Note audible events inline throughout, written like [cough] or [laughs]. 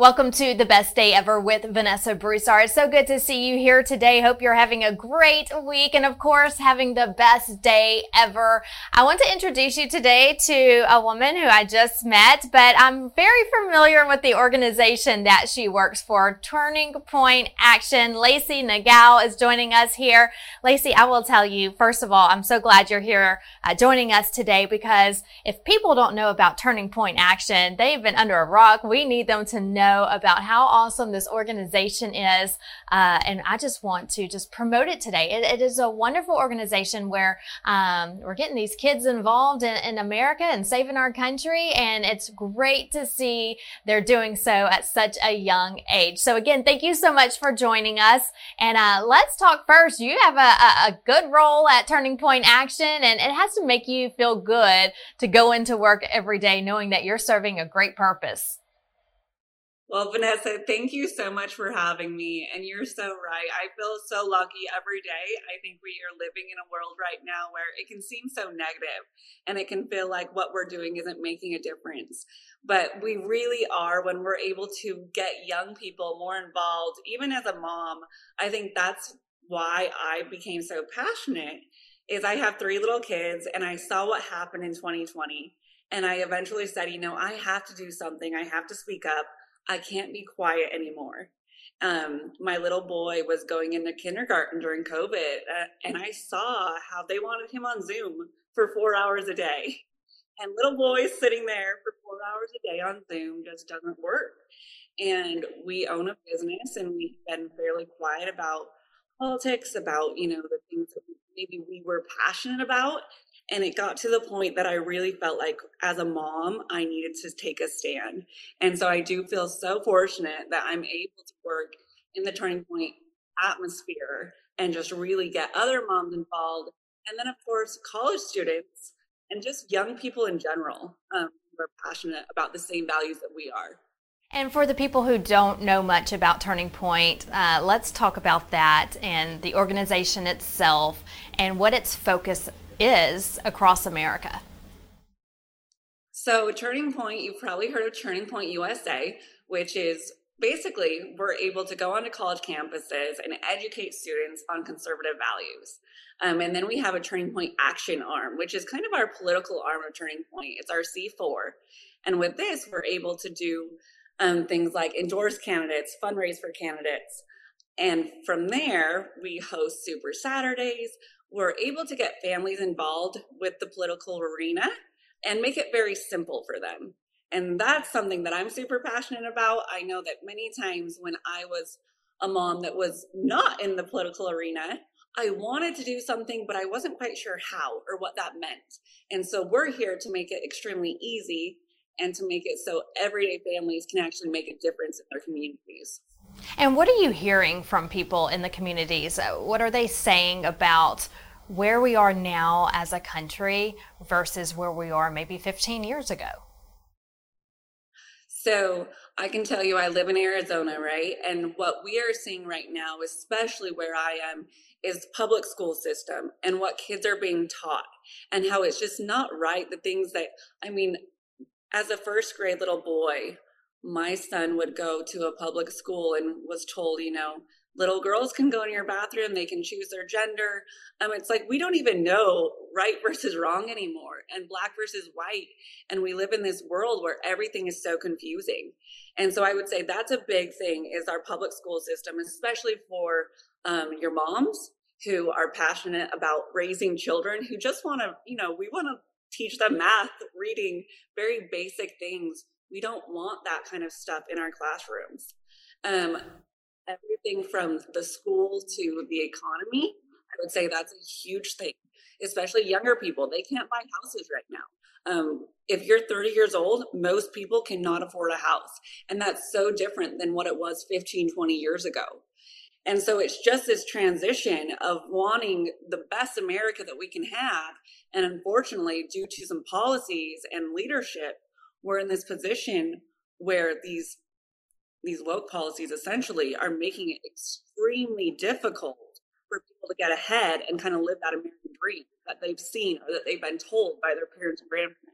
Welcome to the best day ever with Vanessa Broussard. It's so good to see you here today. Hope you're having a great week and of course having the best day ever. I want to introduce you today to a woman who I just met, but I'm very familiar with the organization that she works for, Turning Point Action. Lacey Nagao is joining us here. Lacey, I will tell you, first of all, I'm so glad you're here uh, joining us today because if people don't know about Turning Point Action, they've been under a rock. We need them to know know about how awesome this organization is. Uh, and I just want to just promote it today. it, it is a wonderful organization where um, we're getting these kids involved in, in America and saving our country. And it's great to see they're doing so at such a young age. So again, thank you so much for joining us. And uh, let's talk first. You have a, a, a good role at Turning Point Action, and it has to make you feel good to go into work every day knowing that you're serving a great purpose. Well, Vanessa, thank you so much for having me. And you're so right. I feel so lucky every day. I think we are living in a world right now where it can seem so negative and it can feel like what we're doing isn't making a difference. But we really are when we're able to get young people more involved, even as a mom. I think that's why I became so passionate is I have three little kids and I saw what happened in 2020 and I eventually said, you know, I have to do something. I have to speak up. I can't be quiet anymore. Um, my little boy was going into kindergarten during COVID, uh, and I saw how they wanted him on Zoom for four hours a day. And little boys sitting there for four hours a day on Zoom just doesn't work. And we own a business, and we've been fairly quiet about politics, about you know the things that maybe we were passionate about, and it got to the point that I really felt like, as a mom, I needed to take a stand. And so I do feel so fortunate that I'm able to work in the Turning Point atmosphere and just really get other moms involved. And then, of course, college students and just young people in general um, who are passionate about the same values that we are. And for the people who don't know much about Turning Point, uh, let's talk about that and the organization itself and what its focus is across America? So, Turning Point, you've probably heard of Turning Point USA, which is basically we're able to go onto college campuses and educate students on conservative values. Um, and then we have a Turning Point action arm, which is kind of our political arm of Turning Point. It's our C4. And with this, we're able to do um, things like endorse candidates, fundraise for candidates. And from there, we host Super Saturdays we're able to get families involved with the political arena and make it very simple for them. And that's something that I'm super passionate about. I know that many times when I was a mom that was not in the political arena, I wanted to do something, but I wasn't quite sure how or what that meant. And so we're here to make it extremely easy and to make it so everyday families can actually make a difference in their communities. And what are you hearing from people in the communities? Uh, what are they saying about where we are now as a country versus where we are maybe 15 years ago? So I can tell you, I live in Arizona, right? And what we are seeing right now, especially where I am, is public school system and what kids are being taught and how it's just not right. The things that, I mean, as a first grade little boy, my son would go to a public school and was told, you know, little girls can go in your bathroom, they can choose their gender. Um, it's like we don't even know right [laughs] versus wrong anymore and black versus white. And we live in this world where everything is so confusing. And so I would say that's a big thing is our public school system, especially for um, your moms who are passionate about raising children who just want to, you know, we want to teach them math, reading, very basic things we don't want that kind of stuff in our classrooms. Um, everything from the school to the economy, I would say that's a huge thing, especially younger people. They can't buy houses right now. Um, if you're 30 years old, most people cannot afford a house. And that's so different than what it was 15, 20 years ago. And so it's just this transition of wanting the best America that we can have. And unfortunately, due to some policies and leadership, we're in this position where these these woke policies essentially are making it extremely difficult for people to get ahead and kind of live that American dream that they've seen or that they've been told by their parents and grandparents.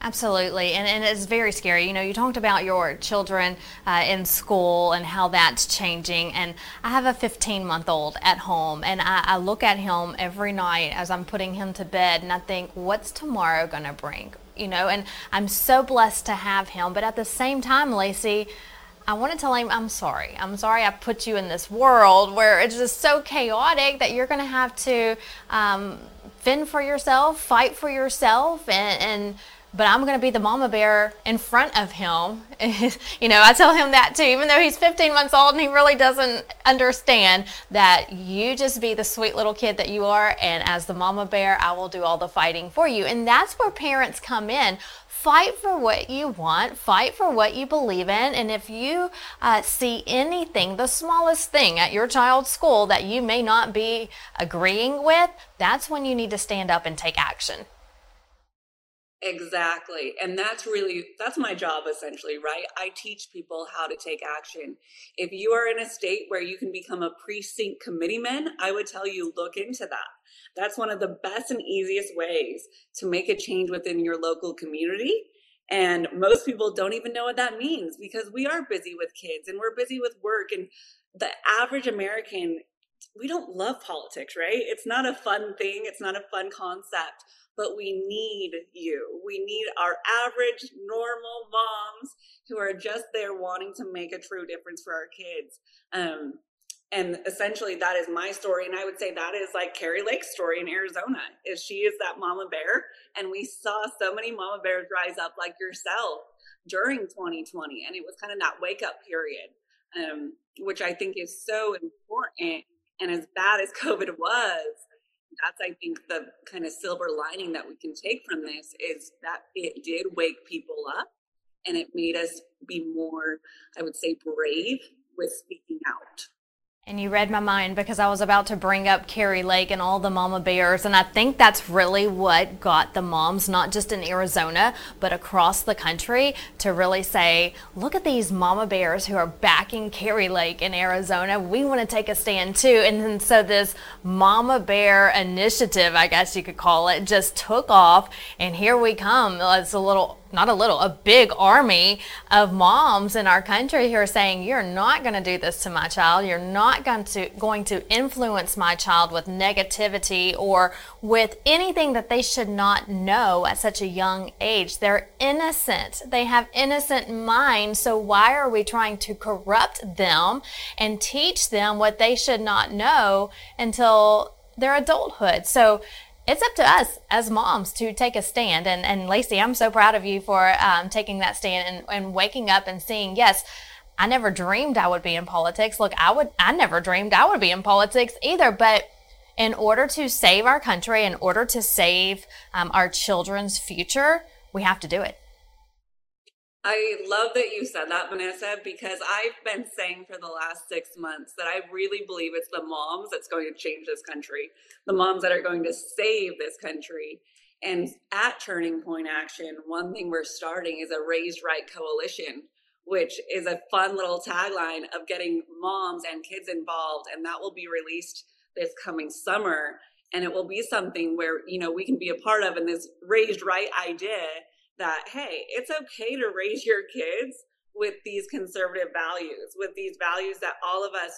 Absolutely, and, and it's very scary. You know, you talked about your children uh, in school and how that's changing. And I have a 15 month old at home, and I, I look at him every night as I'm putting him to bed, and I think, what's tomorrow going to bring? You know, and I'm so blessed to have him. But at the same time, Lacey, I want to tell him, I'm sorry. I'm sorry I put you in this world where it's just so chaotic that you're going to have to um, fend for yourself, fight for yourself, and, and but I'm going to be the mama bear in front of him. [laughs] you know, I tell him that too, even though he's 15 months old and he really doesn't understand that you just be the sweet little kid that you are. And as the mama bear, I will do all the fighting for you. And that's where parents come in. Fight for what you want, fight for what you believe in. And if you uh, see anything, the smallest thing at your child's school that you may not be agreeing with, that's when you need to stand up and take action. Exactly. And that's really that's my job essentially, right? I teach people how to take action. If you are in a state where you can become a precinct committeeman, I would tell you look into that. That's one of the best and easiest ways to make a change within your local community. And most people don't even know what that means because we are busy with kids and we're busy with work and the average American we don't love politics, right? It's not a fun thing, it's not a fun concept but we need you. We need our average, normal moms who are just there wanting to make a true difference for our kids. Um, and essentially that is my story and i would say that is like Kari Lake's story in arizona is she is that mama bear and we saw so many mama bears rise up like yourself during 2020 and it was kind of that wake up period um, which i think is so important and as bad as [laughs] covid was that's i think the kind of silver lining that we can take from this is that it did wake people up and it made us be more i would say brave with speaking out and you read my mind because I was about to bring up Kari Lake and all the mama bears. And I think that's really what got the moms, not just in Arizona, but across the country, to really say, look at these mama bears who are backing Kari Lake in Arizona. We want to take a stand too. And then so this mama bear initiative, I guess you could call it, just took off. And here we come. It's a little not a little, a big army of moms in our country who are saying, You're not going to do this to my child. You're not going to, going to influence my child with negativity or with anything that they should not know at such a young age. They're innocent. They have innocent minds. So why are we trying to corrupt them and teach them what they should not know until their adulthood? So it's up to us as moms to take a stand. And, and Lacey, I'm so proud of you for um, taking that stand and, and waking up and seeing, yes, I never dreamed I would be in politics. Look, I would, I never dreamed I would be in politics either. But in order to save our country, in order to save um, our children's future, we have to do it. I love that you said that, Vanessa, because I've been saying for the last six months that I really believe it's the moms that's going to change this country, the moms that are going to save this country. And at Turning Point Action, one thing we're starting is a Raised Right Coalition, which is a fun little tagline of getting moms and kids involved. And that will be released this coming summer. And it will be something where, you know, we can be a part of. And this Raised Right idea that, hey, it's okay to raise your kids with these conservative values, with these values that all of us,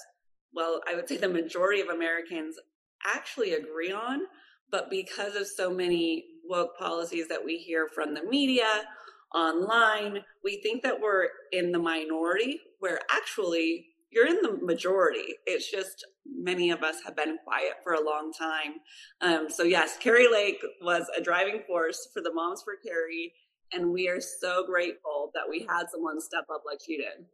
well, I would say the majority of Americans actually agree on. But because of so many woke policies that we hear from the media, online, we think that we're in the minority, where actually you're in the majority. It's just many of us have been quiet for a long time. Um, so, yes, Kari Lake was a driving force for the Moms for Kari and we are so grateful that we had someone step up like she did.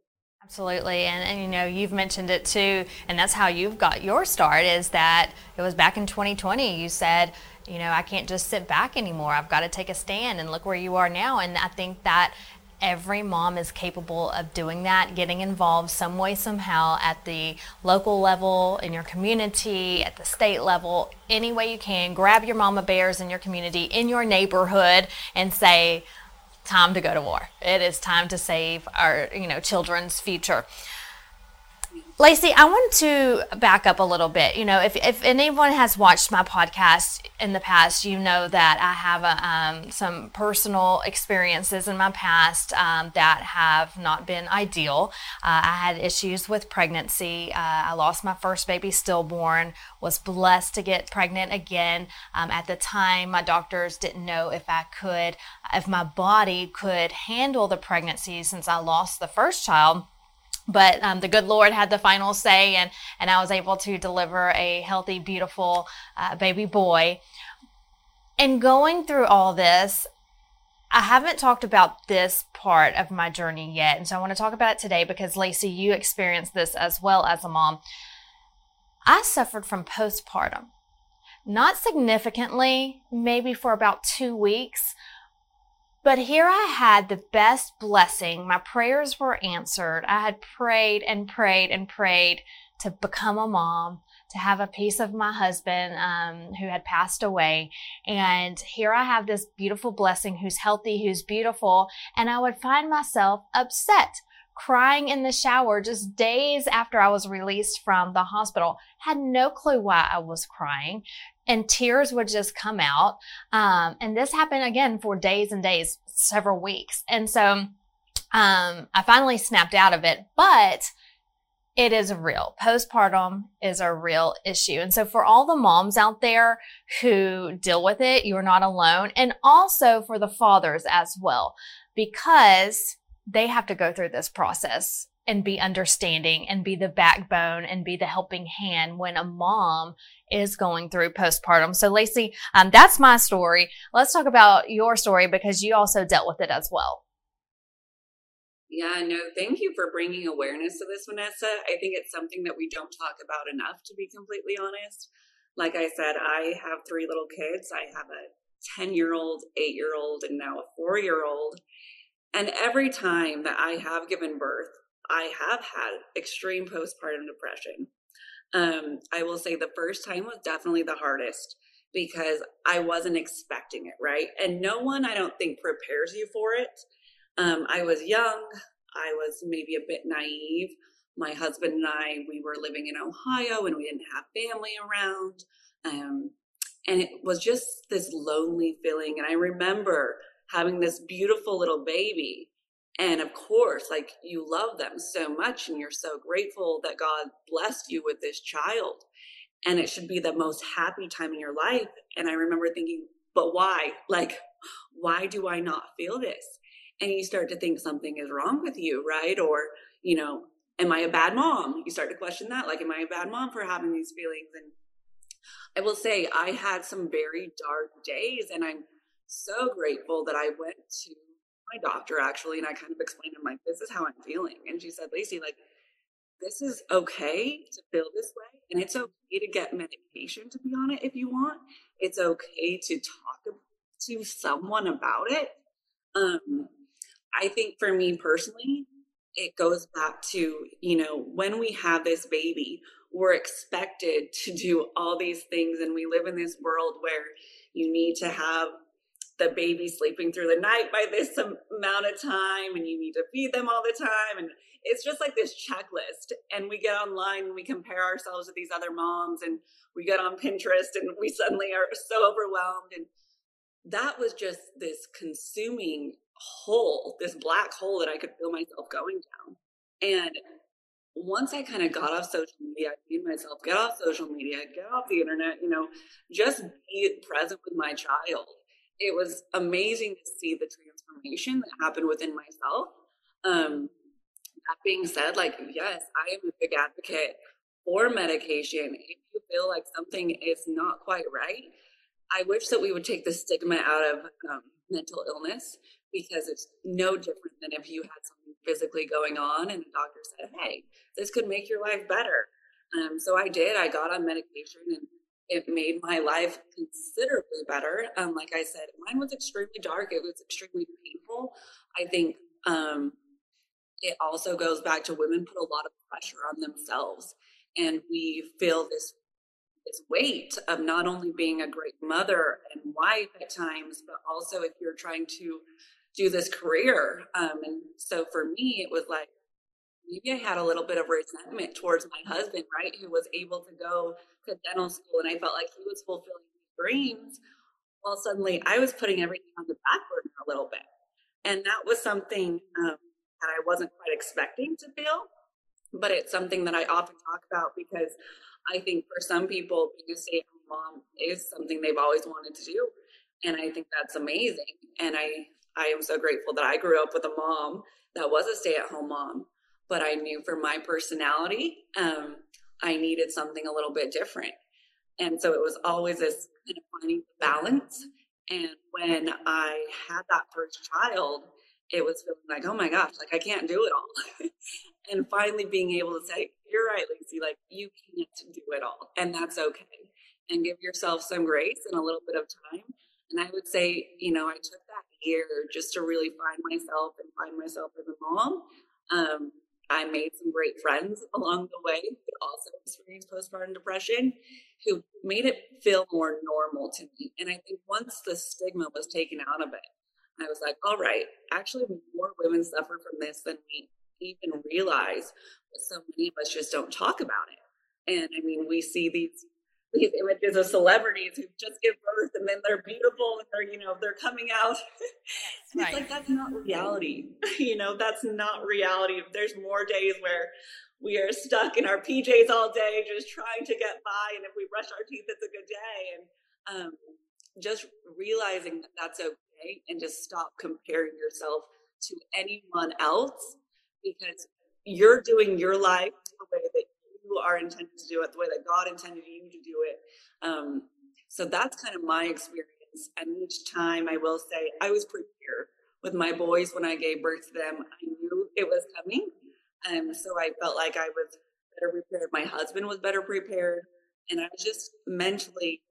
Absolutely. And, and, you know, you've mentioned it too, and that's how you've got your start is that it was back in 2020. You said, you know, I can't just sit back anymore. I've got to take a stand, and look where you are now. And I think that every mom is capable of doing that, getting involved some way, somehow at the local level, in your community, at the state level, any way you can. Grab your mama bears in your community, in your neighborhood, and say, time to go to war. It is time to save our, you know, children's future. Lacey, I want to back up a little bit. You know, if, if anyone has watched my podcast in the past, you know that I have a, um, some personal experiences in my past um, that have not been ideal. Uh, I had issues with pregnancy. Uh, I lost my first baby stillborn, was blessed to get pregnant again. Um, at the time, my doctors didn't know if I could, if my body could handle the pregnancy since I lost the first child but um, the good Lord had the final say, and and I was able to deliver a healthy, beautiful uh, baby boy. And going through all this, I haven't talked about this part of my journey yet, and so I want to talk about it today because Lacey, you experienced this as well as a mom. I suffered from postpartum, not significantly, maybe for about two weeks, but here I had the best blessing. My prayers were answered. I had prayed and prayed and prayed to become a mom, to have a piece of my husband um, who had passed away. And here I have this beautiful blessing who's healthy, who's beautiful. And I would find myself upset crying in the shower just days after I was released from the hospital. Had no clue why I was crying and tears would just come out. Um, and this happened again for days and days, several weeks. And so, um, I finally snapped out of it, but it is real. Postpartum is a real issue. And so for all the moms out there who deal with it, you're not alone. And also for the fathers as well, because they have to go through this process and be understanding and be the backbone and be the helping hand when a mom is going through postpartum. So, Lacey, um, that's my story. Let's talk about your story because you also dealt with it as well. Yeah, no, thank you for bringing awareness to this, Vanessa. I think it's something that we don't talk about enough, to be completely honest. Like I said, I have three little kids. I have a 10 year old, eight year old, and now a four year old. And every time that I have given birth, I have had extreme postpartum depression. Um, I will say the first time was definitely the hardest because I wasn't expecting it, right? And no one, I don't think, prepares you for it. Um, I was young, I was maybe a bit naive. My husband and I, we were living in Ohio and we didn't have family around. Um, and it was just this lonely feeling. And I remember having this beautiful little baby and of course, like you love them so much and you're so grateful that God blessed you with this child. And it should be the most happy time in your life. And I remember thinking, but why? Like, why do I not feel this? And you start to think something is wrong with you, right? Or, you know, am I a bad mom? You start to question that. Like, am I a bad mom for having these feelings? And I will say, I had some very dark days, and I'm so grateful that I went to my doctor actually, and I kind of explained to him like, this is how I'm feeling. And she said, Lacey, like, this is okay to feel this way. And it's okay to get medication to be on it if you want. It's okay to talk to someone about it. Um, I think for me personally, it goes back to, you know, when we have this baby, we're expected to do all these things. And we live in this world where you need to have the baby sleeping through the night by this amount of time and you need to feed them all the time and it's just like this checklist and we get online and we compare ourselves with these other moms and we get on pinterest and we suddenly are so overwhelmed and that was just this consuming hole this black hole that i could feel myself going down. And once i kind of got off social media i made myself get off social media get off the internet you know just be present with my child it was amazing to see the transformation that happened within myself. Um, that being said, like, yes, I am a big advocate for medication. If you feel like something is not quite right, I wish that we would take the stigma out of um, mental illness because it's no different than if you had something physically going on and the doctor said, hey, this could make your life better. Um, so I did. I got on medication and it made my life considerably better. Um, like I said, mine was extremely dark. It was extremely painful. I think um, it also goes back to women put a lot of pressure on themselves, and we feel this this weight of not only being a great mother and wife at times, but also if you're trying to do this career. Um, and so for me, it was like, maybe I had a little bit of resentment towards my husband, right? Who was able to go to dental school and I felt like he was fulfilling his dreams. Well, suddenly I was putting everything on the back burner a little bit. And that was something um, that I wasn't quite expecting to feel, but it's something that I often talk about because I think for some people, being a stay at home mom is something they've always wanted to do. And I think that's amazing. And I, I am so grateful that I grew up with a mom that was a stay at home mom. But I knew for my personality, um, I needed something a little bit different. And so it was always this kind of finding the balance. And when I had that first child, it was feeling like, oh my gosh, like I can't do it all. [laughs] and finally being able to say, you're right, Lacey, like you can't do it all. And that's okay. And give yourself some grace and a little bit of time. And I would say, you know, I took that year just to really find myself and find myself as a mom. Um, I made some great friends along the way who also experienced postpartum depression who made it feel more normal to me. And I think once the stigma was taken out of it, I was like, all right, actually, more women suffer from this than we even realize. But so many of us just don't talk about it. And I mean, we see these these images of celebrities who just give birth and then they're beautiful and they're you know they're coming out. It's right. like that's not reality. [laughs] You know that's not reality. There's more days where we are stuck in our pjs all day just trying to get by and if we brush our teeth it's a good day. And um, just realizing that that's okay and just stop comparing yourself to anyone else because you're doing your life the way are intended to do it, the way that God intended you to do it. Um, so that's kind of my experience. And each time I will say, I was prepared with my boys when I gave birth to them. I knew it was coming. And um, so I felt like I was better prepared. My husband was better prepared. And I was just mentally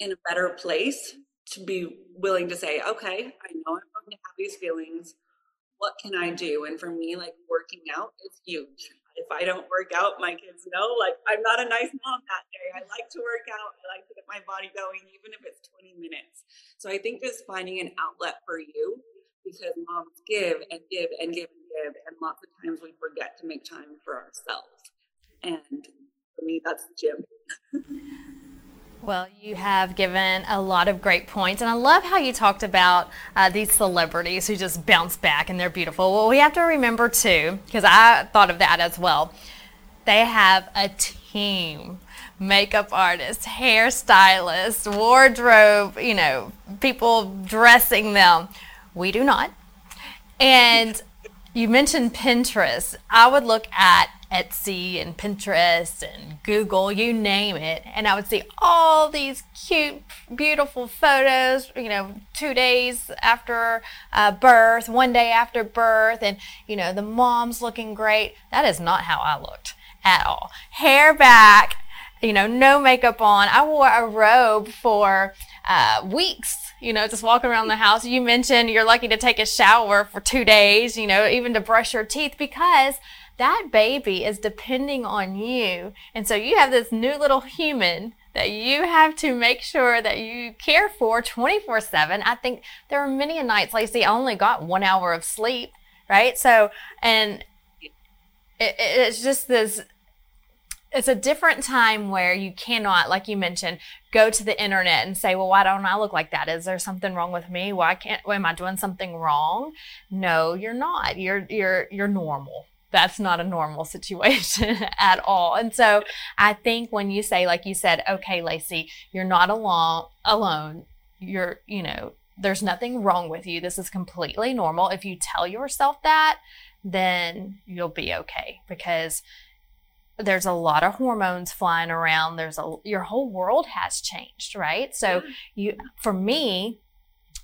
in a better place to be willing to say, okay, I know I'm going to have these feelings. What can I do? And for me, like working out is huge if I don't work out, my kids know like I'm not a nice mom that day. I like to work out. I like to get my body going, even if it's 20 minutes. So I think just finding an outlet for you because moms give and give and give and give. And lots of times we forget to make time for ourselves. And for me, that's the gym. [laughs] Well, you have given a lot of great points, and I love how you talked about uh, these celebrities who just bounce back and they're beautiful. Well, we have to remember too, because I thought of that as well. They have a team makeup artists, hairstylists, wardrobe, you know, people dressing them. We do not. And you mentioned Pinterest. I would look at Etsy and Pinterest and Google, you name it. And I would see all these cute, beautiful photos, you know, two days after uh, birth, one day after birth, and, you know, the mom's looking great. That is not how I looked at all. Hair back, you know, no makeup on. I wore a robe for uh, weeks, you know, just walking around the house. You mentioned you're lucky to take a shower for two days, you know, even to brush your teeth because that baby is depending on you. And so you have this new little human that you have to make sure that you care for 24 7. I think there are many nights, Lacey, I only got one hour of sleep, right? So, and it, it's just this it's a different time where you cannot, like you mentioned, go to the internet and say, well, why don't I look like that? Is there something wrong with me? Why can't, am I doing something wrong? No, you're not. You're, you're, you're normal that's not a normal situation [laughs] at all. And so I think when you say, like you said, okay, Lacey, you're not alone, alone. You're, you know, there's nothing wrong with you. This is completely normal. If you tell yourself that, then you'll be okay because there's a lot of hormones flying around. There's a, your whole world has changed, right? So you, for me,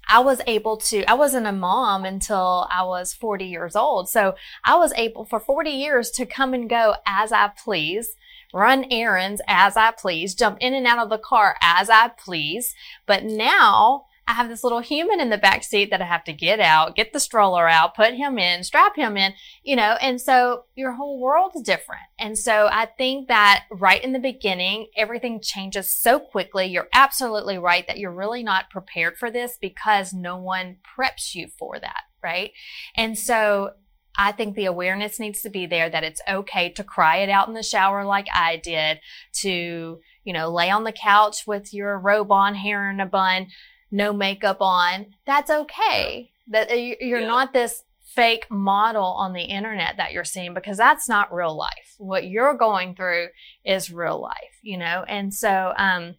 I was able to, I wasn't a mom until I was 40 years old. So I was able for 40 years to come and go as I please run errands as I please, jump in and out of the car as I please. But now I have this little human in the back seat that I have to get out, get the stroller out, put him in, strap him in, you know, and so your whole world's different. And so I think that right in the beginning, everything changes so quickly. You're absolutely right that you're really not prepared for this because no one preps you for that, right? And so I think the awareness needs to be there that it's okay to cry it out in the shower like I did, to, you know, lay on the couch with your robe on, hair in a bun, no makeup on. That's okay. That uh, you're yeah. not this fake model on the internet that you're seeing because that's not real life. What you're going through is real life, you know? And so, um,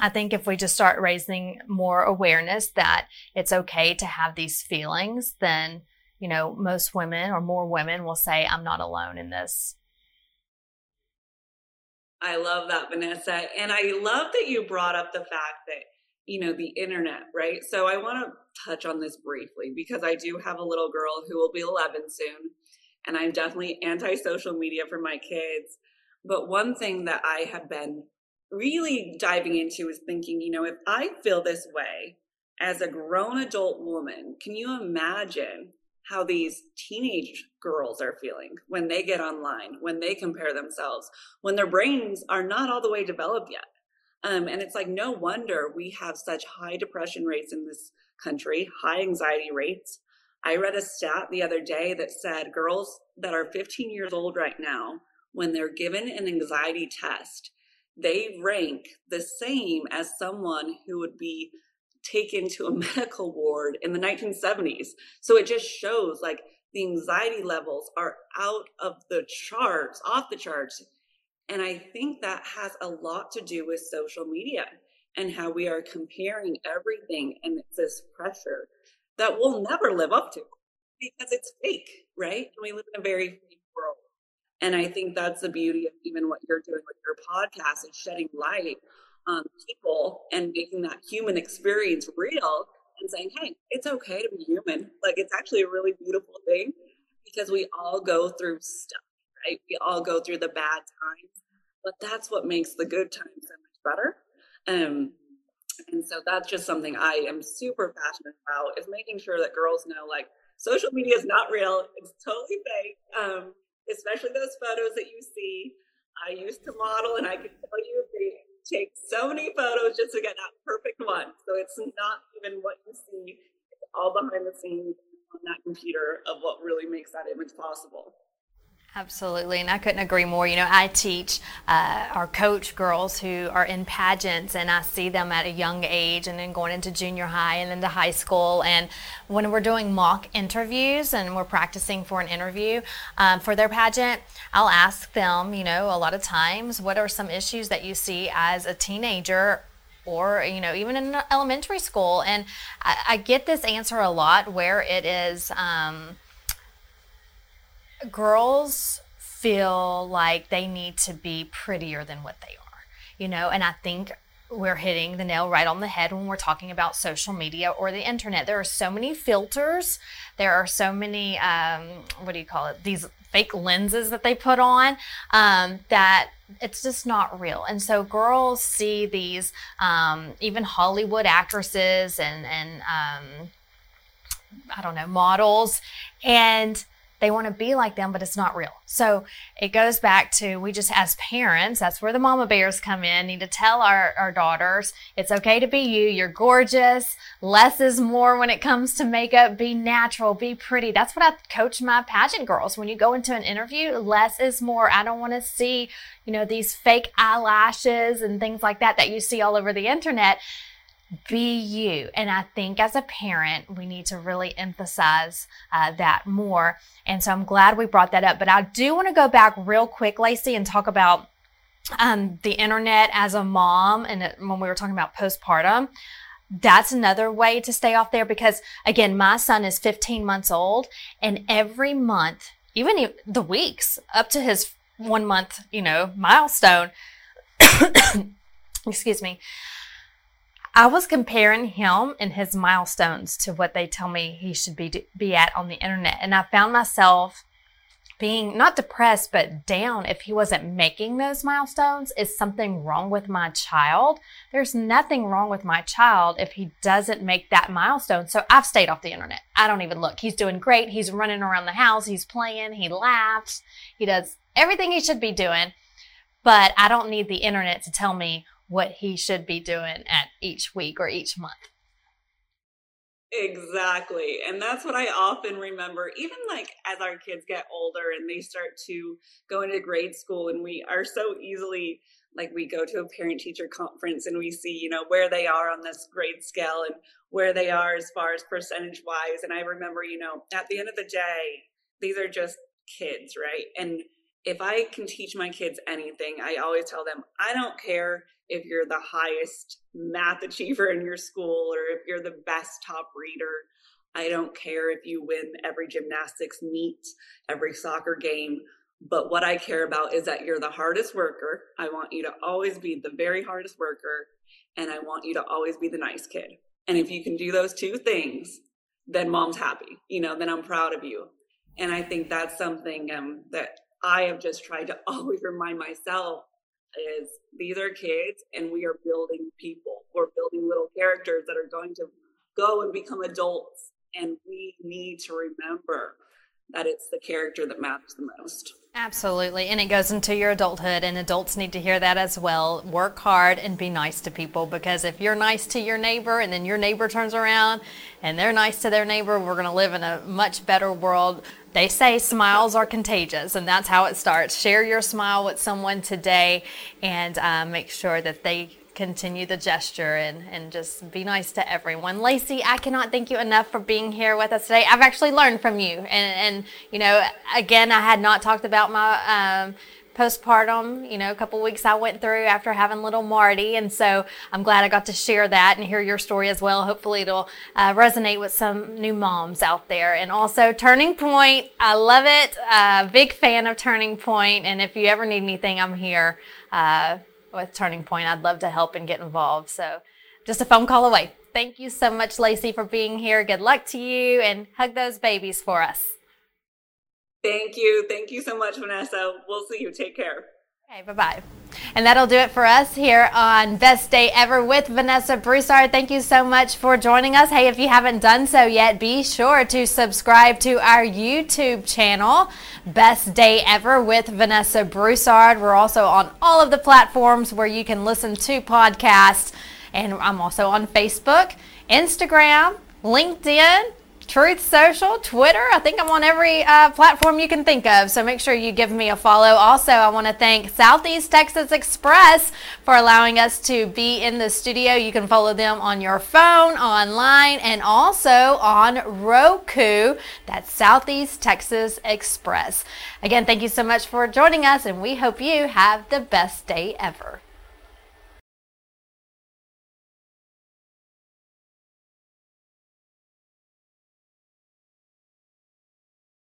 I think if we just start raising more awareness that it's okay to have these feelings, then, you know, most women or more women will say, I'm not alone in this. I love that, Vanessa. And I love that you brought up the fact that, you know, the internet, right? So I want to touch on this briefly because I do have a little girl who will be 11 soon. And I'm definitely anti social media for my kids. But one thing that I have been really diving into is thinking, you know, if I feel this way as a grown adult woman, can you imagine how these teenage girls are feeling when they get online, when they compare themselves, when their brains are not all the way developed yet? Um, and it's like, no wonder we have such high depression rates in this country, high anxiety rates. I read a stat the other day that said girls that are 15 years old right now, when they're given an anxiety test, they rank the same as someone who would be taken to a [laughs] medical ward in the 1970s. So it just shows like the anxiety levels are out of the charts, off the charts. And I think that has a lot to do with social media and how we are comparing everything and it's this pressure that we'll never live up to because it's fake, right? And we live in a very fake world. And I think that's the beauty of even what you're doing with your podcast is shedding light on people and making that human experience real and saying, hey, it's okay to be human. Like it's actually a really beautiful thing because we all go through stuff, right? We all go through the bad times, but that's what makes the good times so much better. Um, and so that's just something I am super passionate about is making sure that girls know like social media is not real. It's totally fake. Um, especially those photos that you see. I used to model, and I can tell you they take so many photos just to get that perfect one. So it's not even what you see, it's all behind the scenes on that computer of what really makes that image possible. Absolutely, and I couldn't agree more. You know, I teach uh, our coach girls who are in pageants, and I see them at a young age, and then going into junior high and into high school. And when we're doing mock interviews and we're practicing for an interview um, for their pageant, I'll ask them. You know, a lot of times, what are some issues that you see as a teenager or you know even in elementary school and I, I, get this answer a lot where it is um, girls feel like they need to be prettier than what they are, you know, and I think we're hitting the nail right on the head when we're talking about social media or the internet. There are so many filters. There are so many, um, what do you call it? These fake lenses that they put on um, that it's just not real. And so girls see these, um, even Hollywood actresses and, and um, I don't know, models, and they want to be like them, but it's not real. So it goes back to we just, as parents, that's where the mama bears come in, need to tell our, our daughters it's okay to be you. You're gorgeous. Less is more when it comes to makeup. Be natural, be pretty. That's what I coach my pageant girls. When you go into an interview, less is more. I don't want to see, you know, these fake eyelashes and things like that that you see all over the internet be you. And I think as a parent, we need to really emphasize uh, that more. And so I'm glad we brought that up. But I do want to go back real quick, Lacey, and talk about um, the internet as a mom. And when we were talking about postpartum, that's another way to stay off there because again, my son is 15 months old and every month, even the weeks up to his one month, you know, milestone, [coughs] excuse me, I was comparing him and his milestones to what they tell me he should be be at on the internet, and I found myself being not depressed but down if he wasn't making those milestones. Is something wrong with my child? There's nothing wrong with my child if he doesn't make that milestone. So I've stayed off the internet. I don't even look. He's doing great. He's running around the house. He's playing. He laughs. He does everything he should be doing. But I don't need the internet to tell me what he should be doing at each week or each month. Exactly. And that's what I often remember, even like as our kids get older and they start to go into grade school, and we are so easily like we go to a parent teacher conference and we see, you know, where they are on this grade scale and where they are as far as percentage wise. And I remember, you know, at the end of the day, these are just kids, right? And if I can teach my kids anything, I always tell them, I don't care if you're the highest math achiever in your school or if you're the best top reader. I don't care if you win every gymnastics meet, every soccer game. But what I care about is that you're the hardest worker. I want you to always be the very hardest worker. And I want you to always be the nice kid. And if you can do those two things, then mom's happy. You know, then I'm proud of you. And I think that's something um, that I have just tried to [laughs] always remind myself is these are kids and we are building people. We're building little characters that are going to go and become adults. And we need to remember that it's the character that matters the most. Absolutely. And it goes into your adulthood, and adults need to hear that as well. Work hard and be nice to people because if you're nice to your neighbor and then your neighbor turns around and they're nice to their neighbor, we're going to live in a much better world. They say smiles are contagious, and that's how it starts. Share your smile with someone today and uh, make sure that they continue the gesture and, and just be nice to everyone. Lacey, I cannot thank you enough for being here with us today. I've actually learned from you. And, and you know, again, I had not talked about my um, postpartum, you know, a couple weeks I went through after having little Marty. And so I'm glad I got to share that and hear your story as well. Hopefully it'll uh, resonate with some new moms out there. And also Turning Point, I love it. Uh, big fan of Turning Point. And if you ever need anything, I'm here. Uh, with Turning Point. I'd love to help and get involved. So just a phone call away. Thank you so much, Lacey, for being here. Good luck to you and hug those babies for us. Thank you. Thank you so much, Vanessa. We'll see you. Take care. Okay, bye bye. And that'll do it for us here on Best Day Ever with Vanessa Broussard. Thank you so much for joining us. Hey, if you haven't done so yet, be sure to subscribe to our YouTube channel, Best Day Ever with Vanessa Broussard. We're also on all of the platforms where you can listen to podcasts. And I'm also on Facebook, Instagram, LinkedIn, Truth Social, Twitter. I think I'm on every uh, platform you can think of. So make sure you give me a follow. Also, I want to thank Southeast Texas Express for allowing us to be in the studio. You can follow them on your phone, online, and also on Roku. That's Southeast Texas Express. Again, thank you so much for joining us, and we hope you have the best day ever.